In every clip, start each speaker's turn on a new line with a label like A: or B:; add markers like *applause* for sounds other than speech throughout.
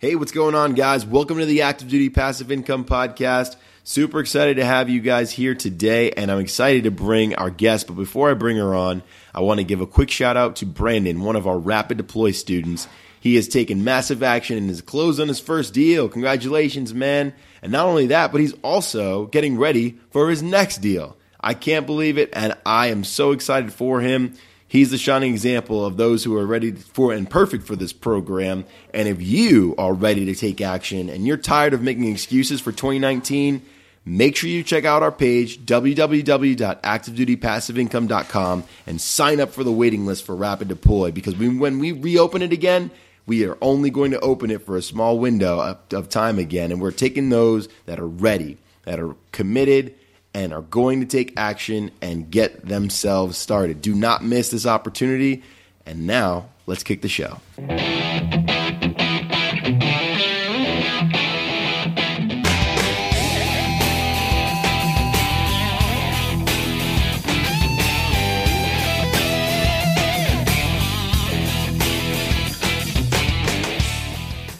A: Hey, what's going on, guys? Welcome to the Active Duty Passive Income Podcast. Super excited to have you guys here today, and I'm excited to bring our guest. But before I bring her on, I want to give a quick shout out to Brandon, one of our Rapid Deploy students. He has taken massive action and has closed on his first deal. Congratulations, man. And not only that, but he's also getting ready for his next deal. I can't believe it, and I am so excited for him. He's the shining example of those who are ready for and perfect for this program. And if you are ready to take action and you're tired of making excuses for 2019, make sure you check out our page, www.activedutypassiveincome.com, and sign up for the waiting list for Rapid Deploy because we, when we reopen it again, we are only going to open it for a small window of, of time again. And we're taking those that are ready, that are committed, and are going to take action and get themselves started. Do not miss this opportunity. And now, let's kick the show.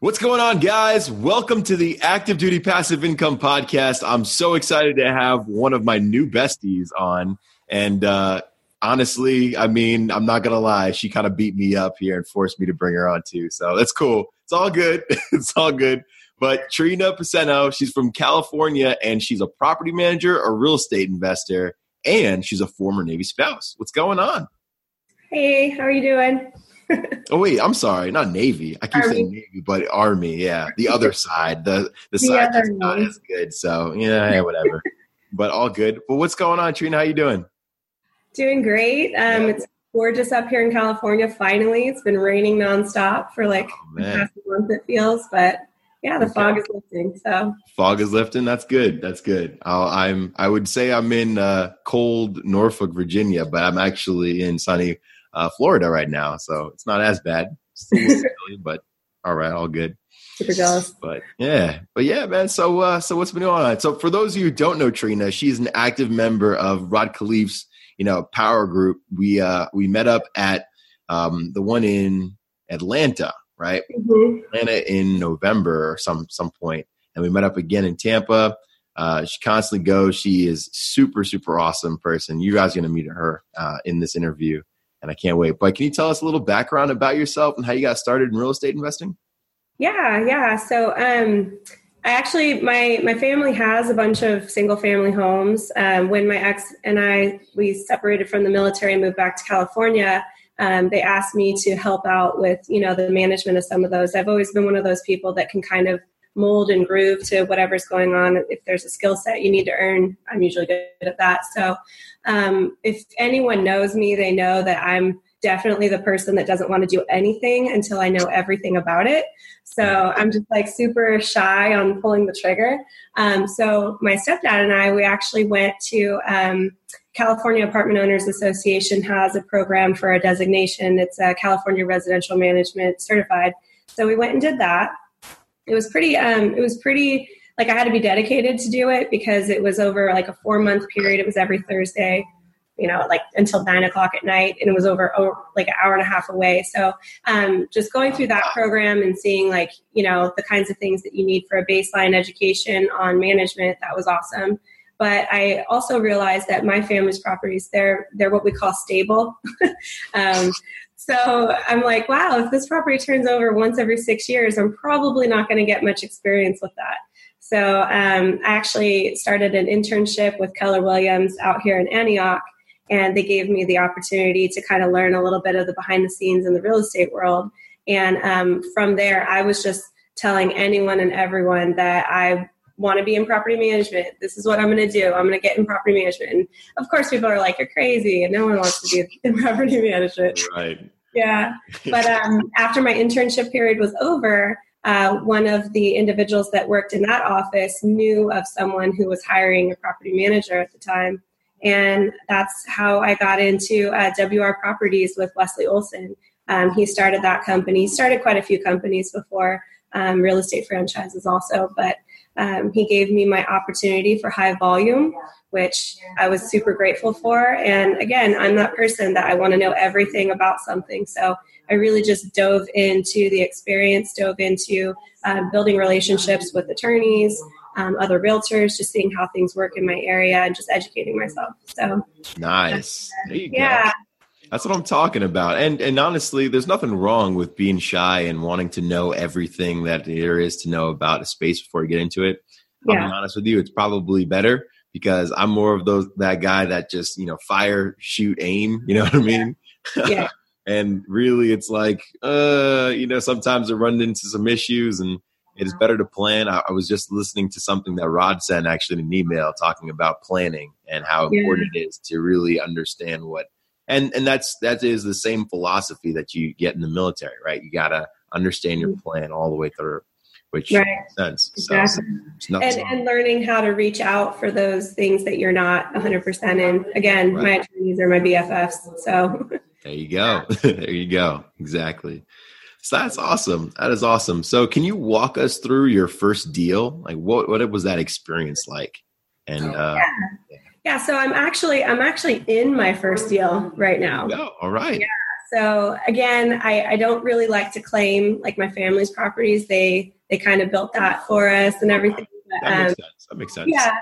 A: What's going on, guys? Welcome to the Active Duty Passive Income Podcast. I'm so excited to have one of my new besties on. And uh, honestly, I mean, I'm not going to lie. She kind of beat me up here and forced me to bring her on too. So that's cool. It's all good. *laughs* it's all good. But Trina Piceno, she's from California and she's a property manager, a real estate investor, and she's a former Navy spouse. What's going on?
B: Hey, how are you doing?
A: Oh wait, I'm sorry, not Navy. I keep Army. saying Navy, but Army. Yeah, the other *laughs* side, the the, the side that's not as good. So yeah, whatever. *laughs* but all good. But what's going on, Trina? How you doing?
B: Doing great. Um, yeah. It's gorgeous up here in California. Finally, it's been raining nonstop for like oh, the past month. It feels, but yeah, the okay. fog is lifting. So
A: fog is lifting. That's good. That's good. i am I would say I'm in uh, cold Norfolk, Virginia, but I'm actually in sunny uh, Florida right now, so it's not as bad. Still *laughs* but all right, all good.
B: Super jealous.
A: But yeah, but yeah, man. So uh, so what's been going on? So for those of you who don't know Trina, she's an active member of Rod Khleif's you know power group. We uh, we met up at um, the one in Atlanta, right? Mm-hmm. Atlanta in November or some some point, and we met up again in Tampa. Uh, she constantly goes. She is super, super awesome person. You guys are going to meet her uh, in this interview and I can't wait. But can you tell us a little background about yourself and how you got started in real estate investing?
B: Yeah, yeah. So, um, I actually my my family has a bunch of single family homes. Um, when my ex and I we separated from the military and moved back to California, um, they asked me to help out with you know the management of some of those. I've always been one of those people that can kind of mold and groove to whatever's going on. If there's a skill set you need to earn, I'm usually good at that. So um, if anyone knows me, they know that I'm definitely the person that doesn't want to do anything until I know everything about it. So I'm just like super shy on pulling the trigger. Um, so my stepdad and I, we actually went to um, California Apartment Owners Association has a program for a designation. It's a California Residential Management Certified. So we went and did that it was pretty um, it was pretty like I had to be dedicated to do it because it was over like a four month period. It was every Thursday, you know, like until nine o'clock at night, and it was over, over like an hour and a half away. So um, just going through that program and seeing like you know the kinds of things that you need for a baseline education on management that was awesome. But I also realized that my family's properties they're they're what we call stable. *laughs* um, so I'm like, wow, if this property turns over once every six years, I'm probably not going to get much experience with that. So um, I actually started an internship with Keller Williams out here in Antioch, and they gave me the opportunity to kind of learn a little bit of the behind the scenes in the real estate world. And um, from there, I was just telling anyone and everyone that I want to be in property management. This is what I'm going to do. I'm going to get in property management. And of course, people are like, you're crazy, and no one wants to be in *laughs* property management.
A: Right.
B: Yeah. But um, after my internship period was over, uh, one of the individuals that worked in that office knew of someone who was hiring a property manager at the time. And that's how I got into uh, WR Properties with Wesley Olson. Um, he started that company. He started quite a few companies before, um, real estate franchises also, but um, he gave me my opportunity for high volume, which I was super grateful for. And again, I'm that person that I want to know everything about something. So I really just dove into the experience, dove into um, building relationships with attorneys, um, other realtors, just seeing how things work in my area and just educating myself. So
A: nice.
B: yeah. Go.
A: That's what I'm talking about. And and honestly, there's nothing wrong with being shy and wanting to know everything that there is to know about a space before you get into it. I'll be honest with you, it's probably better because I'm more of those that guy that just, you know, fire, shoot, aim, you know what I mean? Yeah. yeah. *laughs* and really it's like uh, you know, sometimes I run into some issues and it is better to plan. I, I, was just listening to something that Rod sent actually in an email talking about planning and how important it is to really understand what and and that's that is the same philosophy that you get in the military, right? You gotta understand your mm-hmm. plan all the way through, which right. makes sense.
B: Exactly. So, and, and learning how to reach out for those things that you're not 100 percent in. Again, right. my attorneys are my BFFs, so.
A: There you go. *laughs* there you go. Exactly. So that's awesome. That is awesome. So can you walk us through your first deal? Like what what was that experience like? And uh,
B: yeah. Yeah, so I'm actually I'm actually in my first deal right now.
A: Oh, all right.
B: Yeah. So again, I, I don't really like to claim like my family's properties. They they kind of built that for us and everything.
A: But, that makes um, sense. That makes sense.
B: Yeah.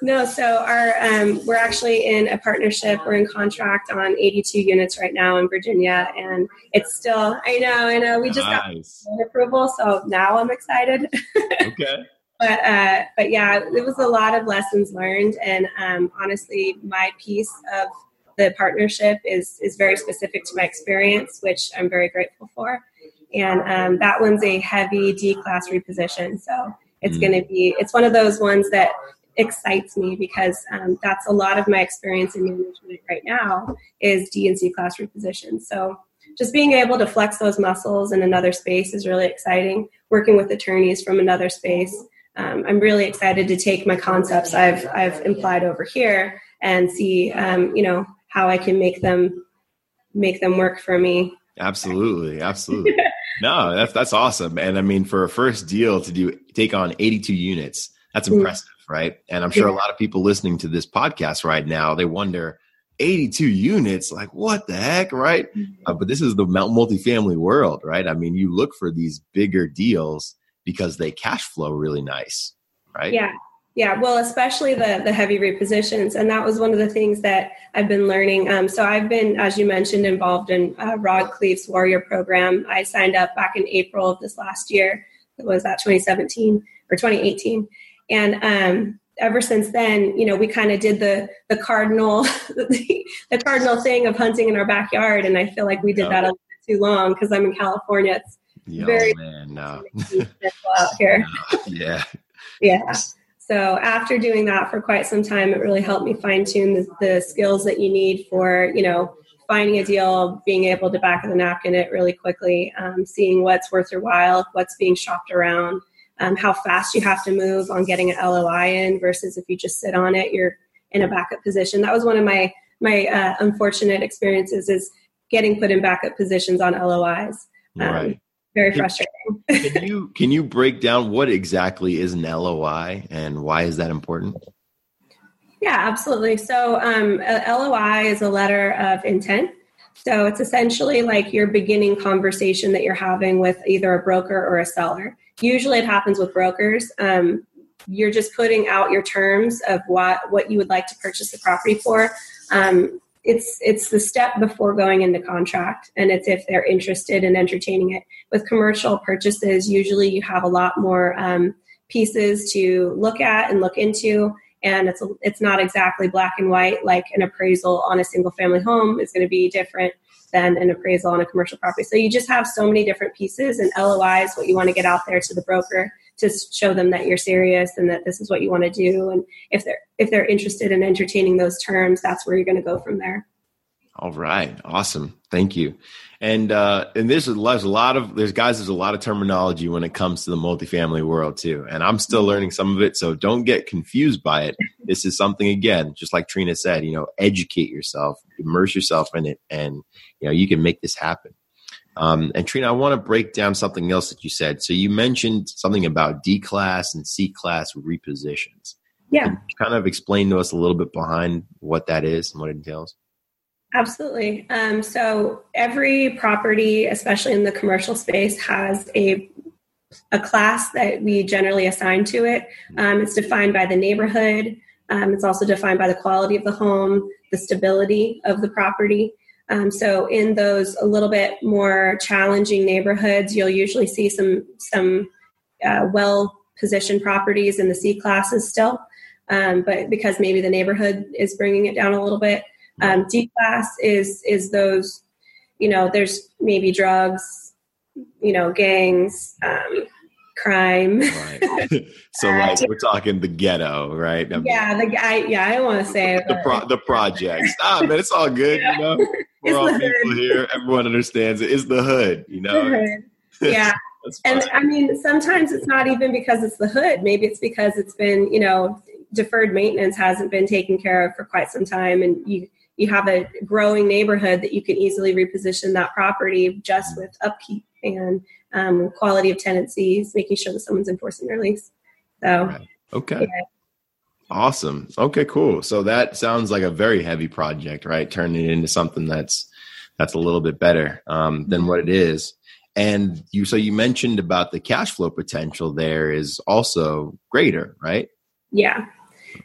B: No, so our um, we're actually in a partnership. We're in contract on 82 units right now in Virginia, and it's still. I know, I know. We just nice. got approval, so now I'm excited. *laughs*
A: okay
B: but uh, but yeah, it was a lot of lessons learned, and um, honestly, my piece of the partnership is is very specific to my experience, which I'm very grateful for. And um, that one's a heavy D class reposition, so it's mm. going to be it's one of those ones that excites me because um, that's a lot of my experience in management right now is D and C class reposition. So just being able to flex those muscles in another space is really exciting. Working with attorneys from another space um, I'm really excited to take my concepts I've I've implied over here and see um, you know how I can make them make them work for me.
A: Absolutely, absolutely. *laughs* no, that's that's awesome. And I mean, for a first deal to do take on 82 units, that's mm. impressive, mm-hmm. right? And I'm sure a lot of people listening to this podcast right now they wonder. 82 units, like what the heck, right? Mm-hmm. Uh, but this is the multifamily world, right? I mean, you look for these bigger deals because they cash flow really nice, right?
B: Yeah. Yeah, well, especially the the heavy repositions, and that was one of the things that I've been learning. Um, so I've been, as you mentioned, involved in uh, Rod Khleif's Warrior program. I signed up back in April of this last year. It was that 2017 or 2018, and um, ever since then, you know, we kind of did the the cardinal *laughs* the, the, cardinal thing of hunting in our backyard, and I feel like we did that a little bit too long because I'm in California. It's
A: Yo, very man, no. *laughs*
B: out here.
A: yeah.
B: yeah. So after doing that for quite some time, it really helped me fine tune the, the, skills that you need for, you know, finding a deal, being able to back of the napkin it really quickly, um, seeing what's worth your while, what's being shopped around, um, how fast you have to move on getting an LOI in versus if you just sit on it, you're in a backup position. That was one of my my uh, unfortunate experiences is getting put in backup positions on LOIs. Um, right very frustrating.
A: can you can you break down what exactly is an LOI and why is that important?
B: Yeah, absolutely. So um, LOI is a letter of intent. So it's essentially like your beginning conversation that you're having with either a broker or a seller. Usually, it happens with brokers. Um, you're just putting out your terms of what what you would like to purchase the property for. Um, it's it's the step before going into contract and it's if they're interested in entertaining it. With commercial purchases usually you have a lot more um, pieces to look at and look into and it's it's not exactly black and white like an appraisal on a single family home is going to be different than an appraisal on a commercial property. So you just have so many different pieces and loi is what you want to get out there to the broker to show them that you're serious and that this is what you want to do and if they're if they're interested in entertaining those terms that's where you're going to go from there
A: All right, awesome. Thank you. And uh, and there's a, there's a lot of there's guys there's a lot of terminology when it comes to the multifamily world too, and I'm still learning some of it. So don't get confused by it. This is something again, just like Trina said, you know, educate yourself, immerse yourself in it, and you know you can make this happen. Um, and Trina, I want to break down something else that you said. So you mentioned something about D class and C class repositions.
B: Yeah.
A: kind of explain to us a little bit behind what that is and what it entails?
B: Absolutely. Um, so every property, especially in the commercial space, has a a class that we generally assign to it. Um, it's defined by the neighborhood. Um, it's also defined by the quality of the home, the stability of the property. Um, so in those a little bit more challenging neighborhoods, you'll usually see some some uh, well positioned properties in the C classes still, um, but because maybe the neighborhood is bringing it down a little bit. Um, D class is is those, you know, there's maybe drugs, you know, gangs, um, crime.
A: Right. *laughs* so like we're talking the ghetto, right?
B: I mean, yeah, the guy. Yeah, I want to say
A: the pro- the projects. Ah, man, it's all good. Yeah. You know, we're all people hood. here. Everyone understands it. It's the hood. You know.
B: Yeah. *laughs* and I mean, sometimes it's not even because it's the hood. Maybe it's because it's been, you know, deferred maintenance hasn't been taken care of for quite some time, and you you have a growing neighborhood that you can easily reposition that property just with upkeep and um, quality of tenancies, making sure that someone's enforcing their lease. So,
A: right. okay. Yeah. Awesome. Okay, cool. So that sounds like a very heavy project, right? Turning it into something that's that's a little bit better um, than what it is. And you, so you mentioned about the cash flow potential there is also greater, right?
B: Yeah,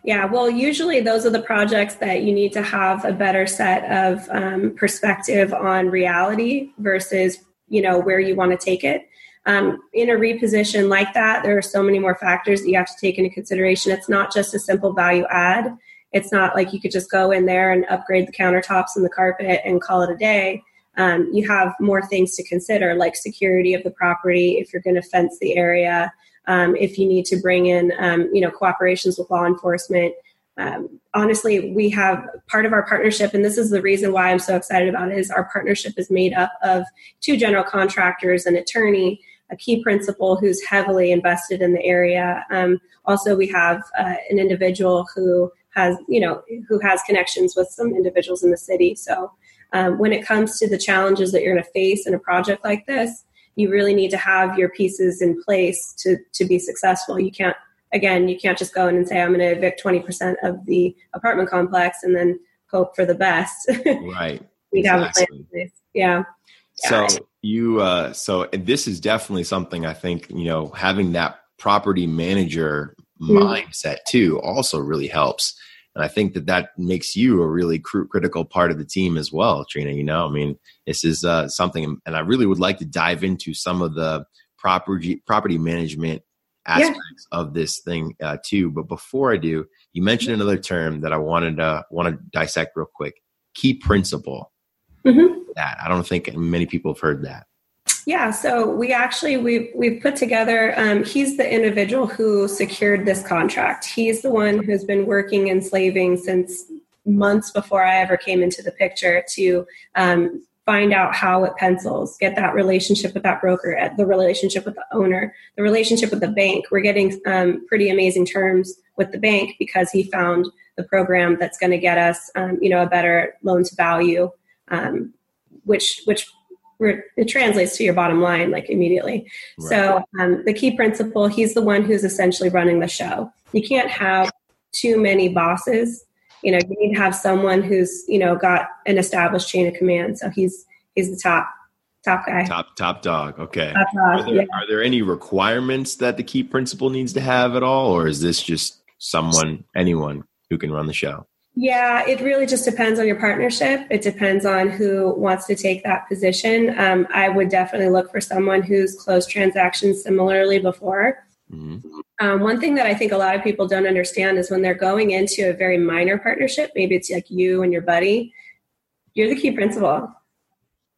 B: yeah, well, usually those are the projects that you need to have a better set of um, perspective on reality versus you know where you want to take it. Um, in a reposition like that, there are so many more factors that you have to take into consideration. It's not just a simple value add. It's not like you could just go in there and upgrade the countertops and the carpet and call it a day. Um, you have more things to consider, like security of the property, if you're going to fence the area, um, if you need to bring in um, you know cooperations with law enforcement um, honestly we have part of our partnership and this is the reason why i'm so excited about it is our partnership is made up of two general contractors an attorney a key principal who's heavily invested in the area um, also we have uh, an individual who has you know who has connections with some individuals in the city so um, when it comes to the challenges that you're going to face in a project like this you really need to have your pieces in place to to be successful. You can't again, you can't just go in and say I'm going to evict 20% of the apartment complex and then hope for the best. *laughs*
A: Right.
B: we exactly. have a plan in place. Yeah.
A: So you uh so this is definitely something I think, you know, having that property manager mm-hmm. mindset too also really helps and I think that that makes you a really cr- critical part of the team as well, Trina. You know, I mean, this is uh, something, and I really would like to dive into some of the property property management aspects yeah. of this thing uh, too. But before I do, you mentioned another term that I wanted to want to dissect real quick: key principal. Mm-hmm. That I don't think many people have heard that.
B: Yeah, so we actually we've we've put together. Um, he's the individual who secured this contract. He's the one who's been working enslaving since months before I ever came into the picture to um, find out how it pencils, get that relationship with that broker, the relationship with the owner, the relationship with the bank. We're getting um, pretty amazing terms with the bank because he found the program that's going to get us, um, you know, a better loan to value, um, which which it translates to your bottom line like immediately. Right. So um, the key principal, he's the one who's essentially running the show. You can't have too many bosses. You know, you need to have someone who's you know got an established chain of command. So he's he's the top top guy.
A: Top top dog. Okay. Top dog, are, there, yeah. are there any requirements that the key principal needs to have at all, or is this just someone anyone who can run the show?
B: Yeah, it really just depends on your partnership. It depends on who wants to take that position. Um, I would definitely look for someone who's closed transactions similarly before. Mm-hmm. Um, one thing that I think a lot of people don't understand is when they're going into a very minor partnership, maybe it's like you and your buddy, you're the key principal.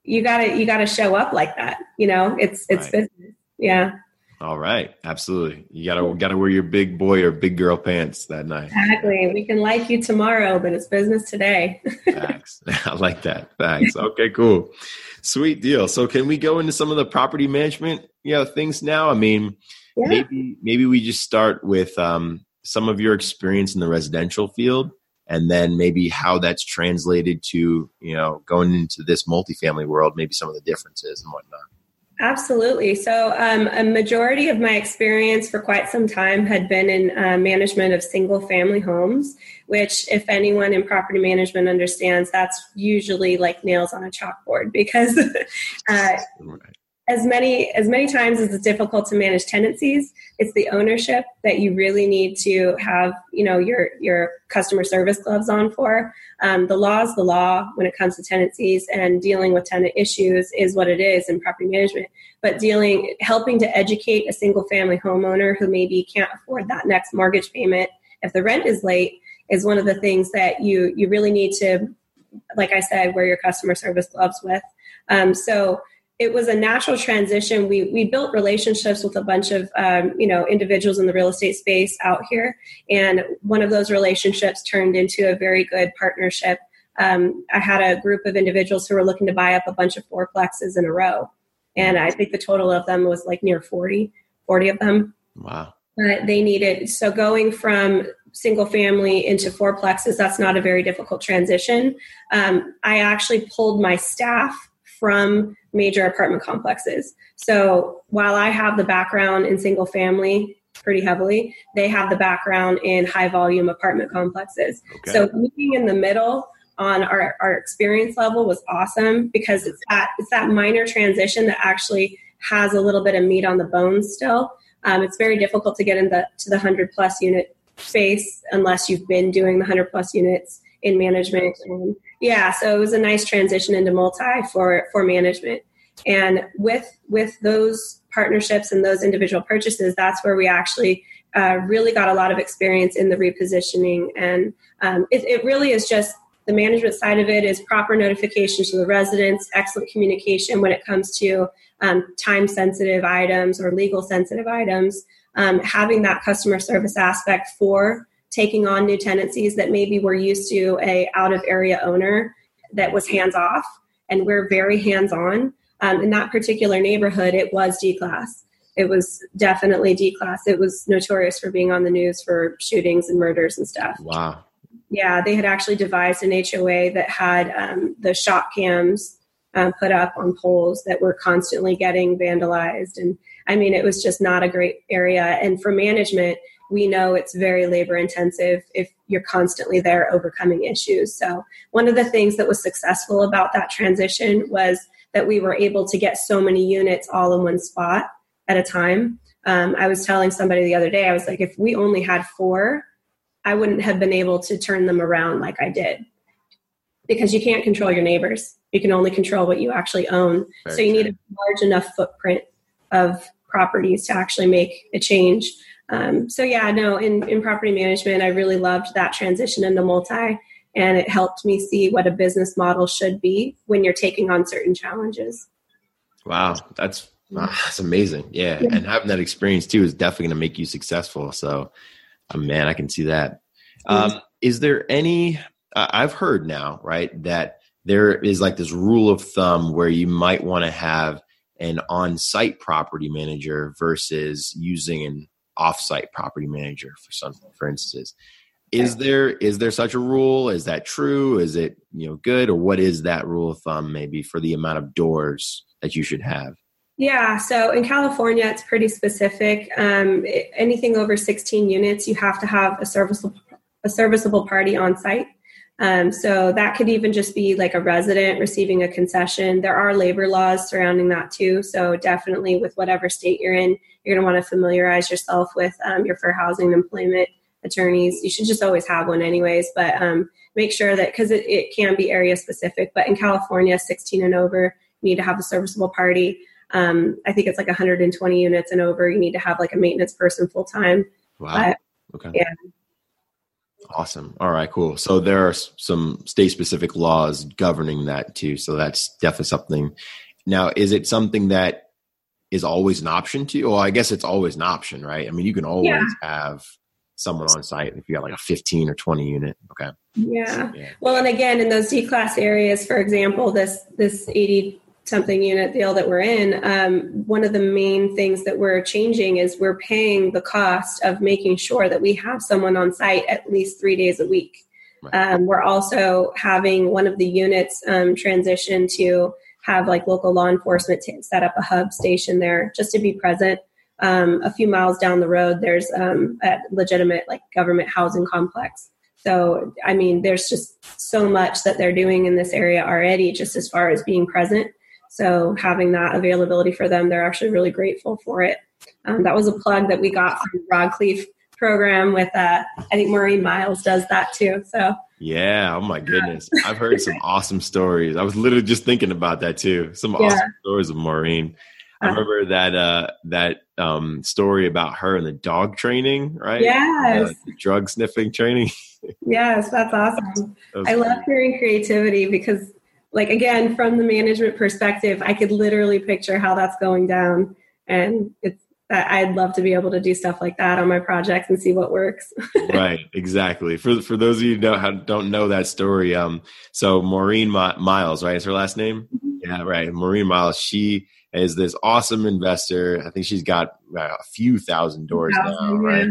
B: You gotta you gotta show up like that. You know, it's it's right. business. Yeah.
A: All right, absolutely. You gotta gotta wear your big boy or big girl pants that night.
B: Exactly. We can like you tomorrow, but it's business today. *laughs*
A: Thanks. *laughs* I like that. Thanks. Okay, cool. Sweet deal. So can we go into some of the property management, you know, things now? I mean, yeah. maybe maybe we just start with um, some of your experience in the residential field and then maybe how that's translated to, you know, going into this multifamily world, maybe some of the differences and whatnot.
B: Absolutely. So, um, a majority of my experience for quite some time had been in uh, management of single family homes, which, if anyone in property management understands, that's usually like nails on a chalkboard because *laughs* uh, as many as many times as it's difficult to manage tenancies it's the ownership that you really need to have you know your your customer service gloves on for. Um, the law is the law when it comes to tenancies and dealing with tenant issues is what it is in property management. But dealing helping to educate a single family homeowner who maybe can't afford that next mortgage payment if the rent is late is one of the things that you you really need to like i said wear your customer service gloves with. Um, so it was a natural transition. We we built relationships with a bunch of um, you know individuals in the real estate space out here, and one of those relationships turned into a very good partnership. Um, I had a group of individuals who were looking to buy up a bunch of fourplexes in a row, and I think the total of them was like near 40, 40 of them.
A: Wow!
B: But they needed so going from single family into fourplexes. That's not a very difficult transition. Um, I actually pulled my staff from major apartment complexes. So while I have the background in single family pretty heavily, they have the background in high volume apartment complexes. Okay. So meeting in the middle on our, our experience level was awesome because it's that it's that minor transition that actually has a little bit of meat on the bones still. Um, it's very difficult to get into the hundred plus unit space unless you've been doing the hundred plus units in management. And yeah so it was a nice transition into multi for for management. And with with those partnerships and those individual purchases that's where we actually uh, really got a lot of experience in the repositioning. And um, it, it really is just the management side of it is proper notification to the residents excellent communication when it comes to um, time sensitive items or legal sensitive items. Um, having that customer service aspect for taking on new tenancies that maybe we're used to a out of area owner that was hands off and we're very hands on um, in that particular neighborhood it was d class. It was definitely d class. It was notorious for being on the news for shootings and murders and stuff.
A: Wow.
B: Yeah they had actually devised an hoa that had um, the shop cams um, put up on poles that were constantly getting vandalized. And i mean it was just not a great area. And for management we know it's very labor intensive if you're constantly there overcoming issues. So, one of the things that was successful about that transition was that we were able to get so many units all in one spot at a time. Um, I was telling somebody the other day, I was like, if we only had four, I wouldn't have been able to turn them around like I did. Because you can't control your neighbors. You can only control what you actually own. Very so you true. need a large enough footprint of properties to actually make a change. Um, so yeah, no, in, in property management, I really loved that transition into multi and it helped me see what a business model should be when you're taking on certain challenges.
A: Wow. That's, that's amazing. Yeah. yeah. And having that experience too is definitely going to make you successful. So, oh, man, I can see that. Um, is there any, uh, I've heard now, right, that there is like this rule of thumb where you might want to have an on-site property manager versus using an offsite property manager for some for instance is there is there such a rule? Is that true? Is it you know good? Or what is that rule of thumb maybe for the amount of doors that you should have?
B: Yeah so in california it's pretty specific. Um, anything over 16 units you have to have a serviceable a serviceable party on site um, so that could even just be like a resident receiving a concession. There are labor laws surrounding that too. So definitely with whatever state you're in, you're going to want to familiarize yourself with um, your fair housing and employment attorneys. You should just always have one anyways, but um, make sure that because it, it, can be area specific. But in California, 16 and over, you need to have a serviceable party. Um, I think it's like 120 units and over. You need to have like a maintenance person full time.
A: Wow. Okay. Yeah. Awesome. All right, cool. So there are some state specific laws governing that too. So that's definitely something. Now, is it something that is always an option to you? Well, I guess it's always an option, right? I mean, you can always yeah. have someone on site if you got like a 15 or 20 unit. Okay.
B: Yeah. yeah. Well, and again, in those D class areas, for example, this this 80 something unit deal that we're in, um, one of the main things that we're changing is we're paying the cost of making sure that we have someone on site at least three days a week. Right. Um, we're also having one of the units um, transition to have like local law enforcement t- set up a hub station there just to be present. Um, a few miles down the road, there's um, a legitimate like government housing complex. So, I mean, there's just so much that they're doing in this area already, just as far as being present. So, having that availability for them, they're actually really grateful for it. Um, that was a plug that we got from Rod Khleif program with, uh, I think Maureen Miles does that too. So,
A: yeah. Oh my goodness. I've heard some *laughs* awesome stories. I was literally just thinking about that too. Some yeah. awesome stories of Maureen. I uh-huh. remember that uh that um story about her and the dog training, right?
B: Yes.
A: Uh, drug sniffing training. *laughs*
B: yes, that's awesome. That I love hearing creativity because like again, from the management perspective, I could literally picture how that's going down. And it's I'd love to be able to do stuff like that on my projects and see what works. *laughs*
A: right, exactly. For for those of you who don't don't know that story, um, so Maureen Miles, right? Is her last name? Mm-hmm. Yeah, right. Maureen Miles. She is this awesome investor. I think she's got uh, a few thousand doors now, right?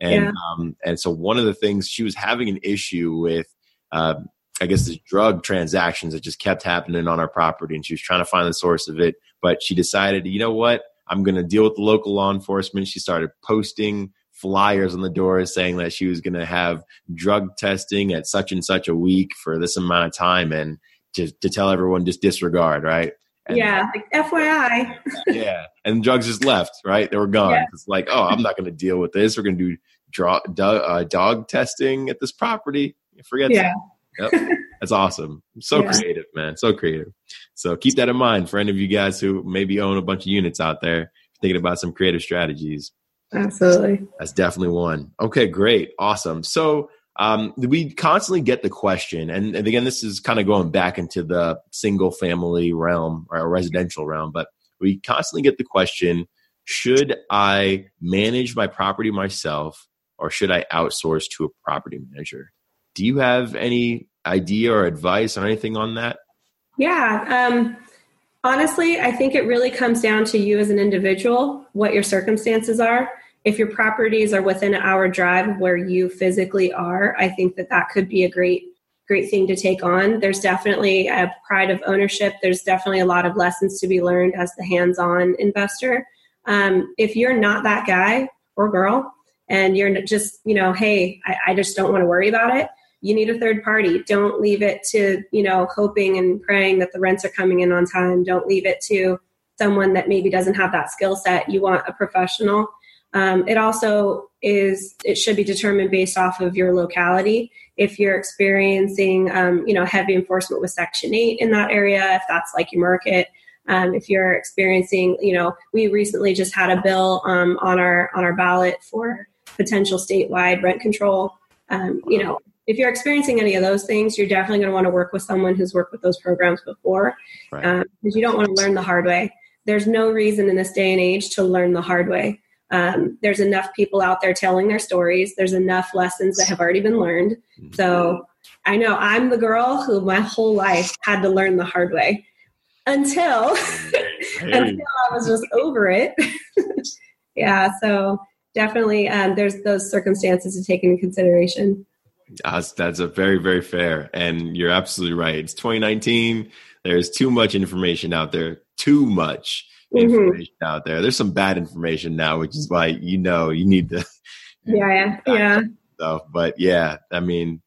A: And yeah. um, and so one of the things she was having an issue with. Uh, I guess the drug transactions that just kept happening on our property, and she was trying to find the source of it. But she decided, you know what? I'm going to deal with the local law enforcement. She started posting flyers on the doors saying that she was going to have drug testing at such and such a week for this amount of time and to, to tell everyone just disregard, right?
B: And, yeah, like FYI. *laughs*
A: yeah, and drugs just left, right? They were gone. Yeah. It's like, oh, I'm not going to deal with this. We're going to do draw, dog, uh, dog testing at this property. Forget yeah. Yep. *laughs* That's awesome. So yeah. creative, man. So creative. So keep that in mind for any of you guys who maybe own a bunch of units out there, thinking about some creative strategies.
B: Absolutely.
A: That's definitely one. Okay, great. Awesome. So um, we constantly get the question, and, and again, this is kind of going back into the single family realm or residential realm, but we constantly get the question should I manage my property myself or should I outsource to a property manager? Do you have any idea or advice or anything on that?
B: Yeah. Um, honestly, I think it really comes down to you as an individual, what your circumstances are. If your properties are within an hour drive where you physically are, I think that that could be a great great thing to take on. There's definitely a pride of ownership. There's definitely a lot of lessons to be learned as the hands-on investor. Um, if you're not that guy or girl, and you're just, you know, hey, I, I just don't want to worry about it you need a third party. Don't leave it to, you know, hoping and praying that the rents are coming in on time. Don't leave it to someone that maybe doesn't have that skill set. You want a professional. Um, it also is, it should be determined based off of your locality. If you're experiencing, um, you know, heavy enforcement with Section 8 in that area, if that's like your market, um, if you're experiencing, you know, we recently just had a bill um, on our on our ballot for potential statewide rent control. Um, you know, if you're experiencing any of those things, you're definitely going to want to work with someone who's worked with those programs before right. um, because you don't want to learn the hard way. There's no reason in this day and age to learn the hard way. Um, there's enough people out there telling their stories. There's enough lessons that have already been learned. Mm-hmm. So I know I'm the girl who my whole life had to learn the hard way until *laughs* until I was just over it. *laughs* yeah, so definitely um, there's those circumstances to take into consideration.
A: That's, that's a very, very fair. And you're absolutely right. It's 2019. There's too much information out there. Too much mm-hmm. information mm-hmm. out there. There's some bad information now, which is why you know you need to. *laughs*
B: Yeah, yeah. *laughs*
A: Stuff. But yeah, I mean,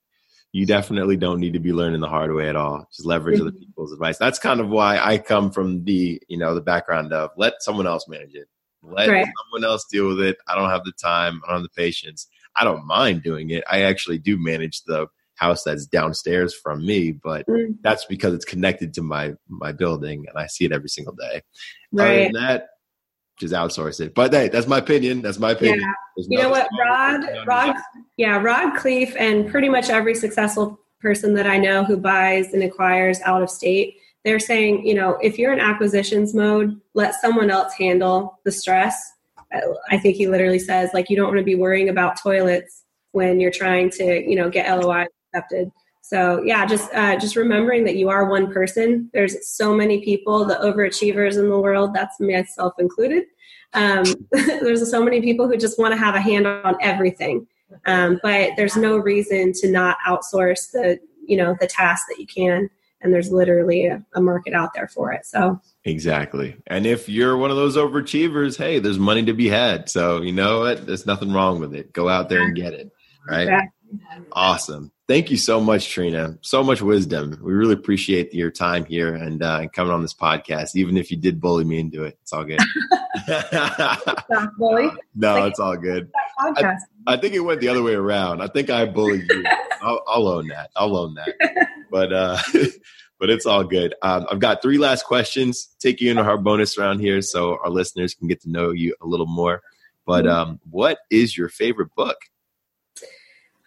A: you definitely don't need to be learning the hard way at all. Just leverage mm-hmm. other people's advice. That's kind of why I come from the you know the background of let someone else manage it. Let right. someone else deal with it. I don't have the time. I don't have the patience. I don't mind doing it. I actually do manage the house that's downstairs from me, but mm. that's because it's connected to my my building and I see it every single day. Right. Other than that, just outsource it. But hey, that's my opinion. That's my opinion.
B: Yeah. You know what, Rod? Rod, yeah, Rod Khleif and pretty much every successful person that I know who buys and acquires out of state, they're saying, you know, if you're in acquisitions mode, let someone else handle the stress. I think he literally says, like, you don't want to be worrying about toilets when you're trying to, you know, get LOI accepted. So yeah, just uh, just remembering that you are one person. There's so many people, the overachievers in the world. That's myself included. Um, *laughs* there's so many people who just want to have a hand on everything, um, but there's no reason to not outsource the you know the task that you can and there's literally a, a, market out there for it. So
A: exactly. And if you're one of those overachievers hey there's money to be had. So you know what? There's nothing wrong with it. Go out there and get it right? Exactly. awesome. Thank you so much trina. So much wisdom. We really appreciate your time here and uh, coming on this podcast even if you did bully me into it. It's all good. *laughs*
B: Bully? *laughs*
A: No like, it's all good. I, I, think it went the other way around. I think i bullied you. *laughs* I'll, I'll own that. I'll own that but uh, *laughs* but it's all good. Um, I've got three last questions. Take you into our bonus round here, so our listeners can get to know you a little more. But mm-hmm. um, what is your favorite book?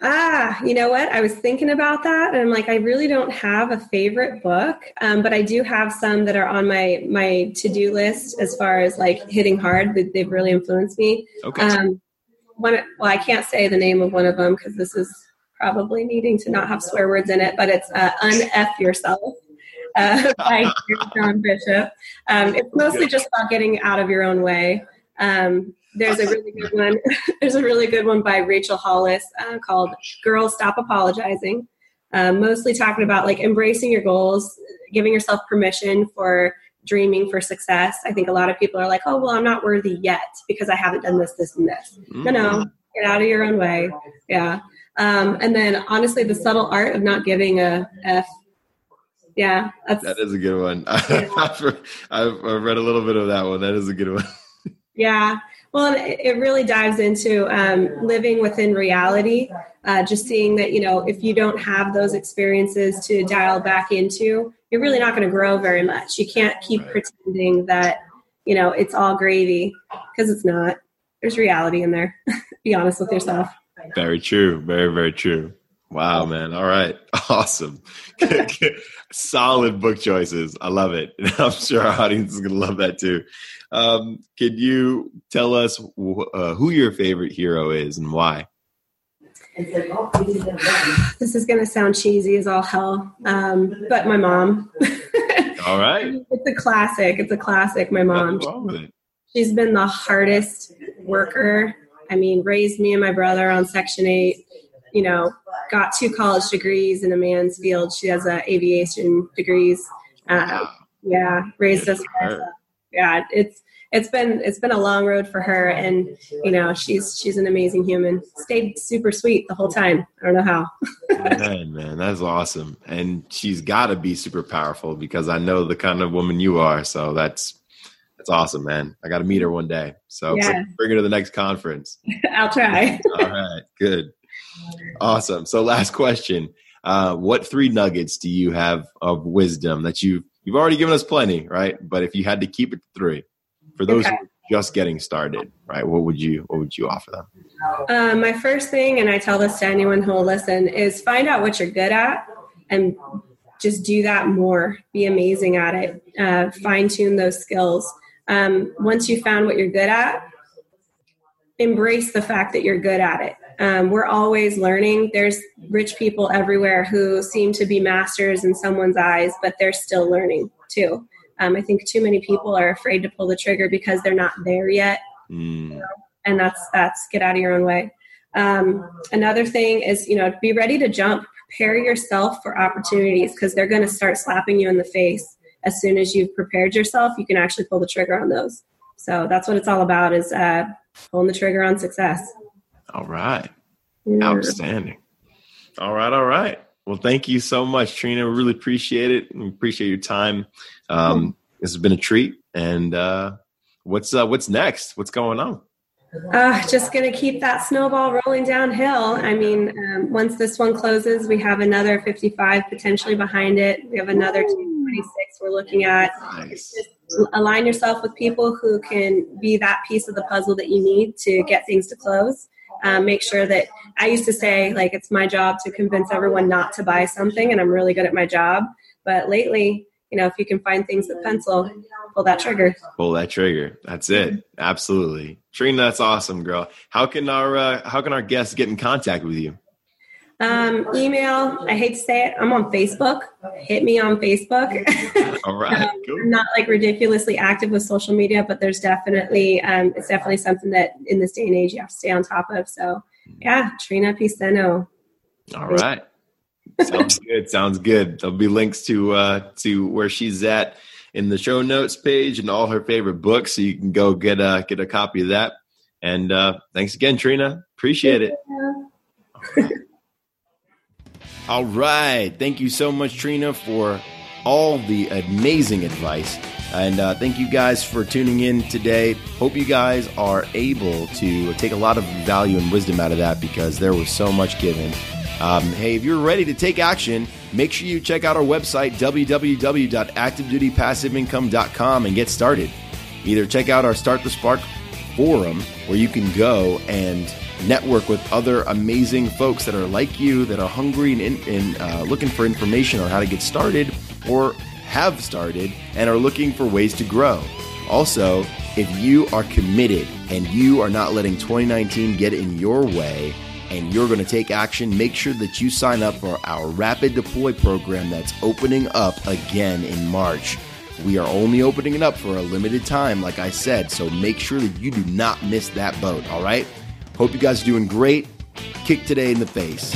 B: Ah, you know what? I was thinking about that, and I'm like, I really don't have a favorite book, um, but I do have some that are on my my to do list as far as like hitting hard. They've really influenced me. Okay. Um, one, well, I can't say the name of one of them because this is probably needing to not have swear words in it, but it's uh, Unf Yourself uh, *laughs* by John Bishop. Um, it's mostly just about getting out of your own way. Um, there's a really good one. *laughs* there's a really good one by Rachel Hollis uh, called "Girls Stop Apologizing." Um, mostly talking about like embracing your goals, giving yourself permission for dreaming for success. I think a lot of people are like, "Oh, well, I'm not worthy yet because I haven't done this, this, and this." Mm-hmm. No, no, mm-hmm. Get out of your own way. Yeah. Um, and then honestly, the subtle art of not giving a F. Yeah,
A: that is a good one. *laughs* Yeah. I've, I've read a little bit of that one. That is a good one. *laughs*
B: yeah. Well, it really dives into um, living within reality. Uh, just seeing that, you know, if you don't have those experiences to dial back into, you're really not going to grow very much. You can't keep right. pretending that, you know, it's all gravy because it's not. There's reality in there. *laughs* Be honest with yourself.
A: Very true. Very, very true. Wow, man. All right. *laughs* Awesome. *laughs* Solid book choices. I love it. And I'm sure our audience is going to love that too. Um, can you tell us uh, who your favorite hero is and why?
B: this is going to sound cheesy as all hell, um, but my mom.
A: all right.
B: It's a classic. It's a classic. My mom. She's been the hardest worker I mean, raised me and my brother on Section 8, you know, got two college degrees in a man's field. She has a aviation degrees. Uh, yeah, raised us. Yeah, it's it's been it's been a long road for her, and you know she's she's an amazing human. Stayed super sweet the whole time. I don't know how. *laughs*
A: man, man, that's awesome, and she's got to be super powerful because I know the kind of woman you are. So that's that's awesome, man. I got to meet her one day. So yeah. bring her to the next conference. *laughs*
B: I'll try. *laughs*
A: All right, good. Awesome. So last question. Uh, what three nuggets do you have of wisdom that you you've already given us plenty, right? But if you had to keep it to three, for those okay. just getting started, right? What would you what would you offer them?
B: Uh, my first thing, and I tell this to anyone who will listen, is find out what you're good at and just do that more. Be amazing at it. Uh, Fine tune those skills um, once you found what you're good at, embrace the fact that you're good at it. Um, we're always learning. There's rich people everywhere who seem to be masters in someone's eyes, but they're still learning too. Um, I think too many people are afraid to pull the trigger because they're not there yet, mm. and that's that's get out of your own way. Um, another thing is, you know, be ready to jump. Prepare yourself for opportunities because they're going to start slapping you in the face as soon as you've prepared yourself, you can actually pull the trigger on those. So that's what it's all about is uh, pulling the trigger on success.
A: All right. Yeah. Outstanding. All right. All right. Well, thank you so much, Trina. We really appreciate it. We appreciate your time. Um, this has been a treat. And uh, what's uh, what's next? What's going on?
B: Uh, just going to keep that snowball rolling downhill. I mean, um, once this one closes, we have another 55 potentially behind it. We have another 226 we're looking at. Nice. Just align yourself with people who can be that piece of the puzzle that you need to get things to close. Um, make sure that I used to say, like, it's my job to convince everyone not to buy something, and I'm really good at my job. But lately, you know, if you can find things with pencil, pull that trigger.
A: Pull that trigger. That's it. Absolutely. Trina, that's awesome, girl. How can our uh, how can our guests get in contact with you?
B: Um, email. I hate to say it. I'm on Facebook. Hit me on Facebook. *laughs*
A: All right. um,
B: cool. I'm not like ridiculously active with social media, but there's definitely um, it's definitely something that in this day and age you have to stay on top of. So yeah, Trina Piceno.
A: All right. Sounds *laughs* good. Sounds good. There'll be links to uh, to where she's at in the show notes page and all her favorite books, so you can go get a get a copy of that. And uh, thanks again, Trina. Appreciate it. All right. Thank you so much, Trina, for all the amazing advice. And uh, thank you guys for tuning in today. Hope you guys are able to take a lot of value and wisdom out of that because there was so much given. Um, hey, if you're ready to take action, make sure you check out our website, www.activedutypassiveincome.com, and get started. Either check out our Start the Spark forum where you can go and network with other amazing folks that are like you, that are hungry and, and uh, looking for information on how to get started or have started and are looking for ways to grow. Also, if you are committed and you are not letting 2019 get in your way and you're going to take action, make sure that you sign up for our Rapid Deploy program that's opening up again in March. We are only opening it up for a limited time, like I said, so make sure that you do not miss that boat, all right? Hope you guys are doing great. Kick today in the face.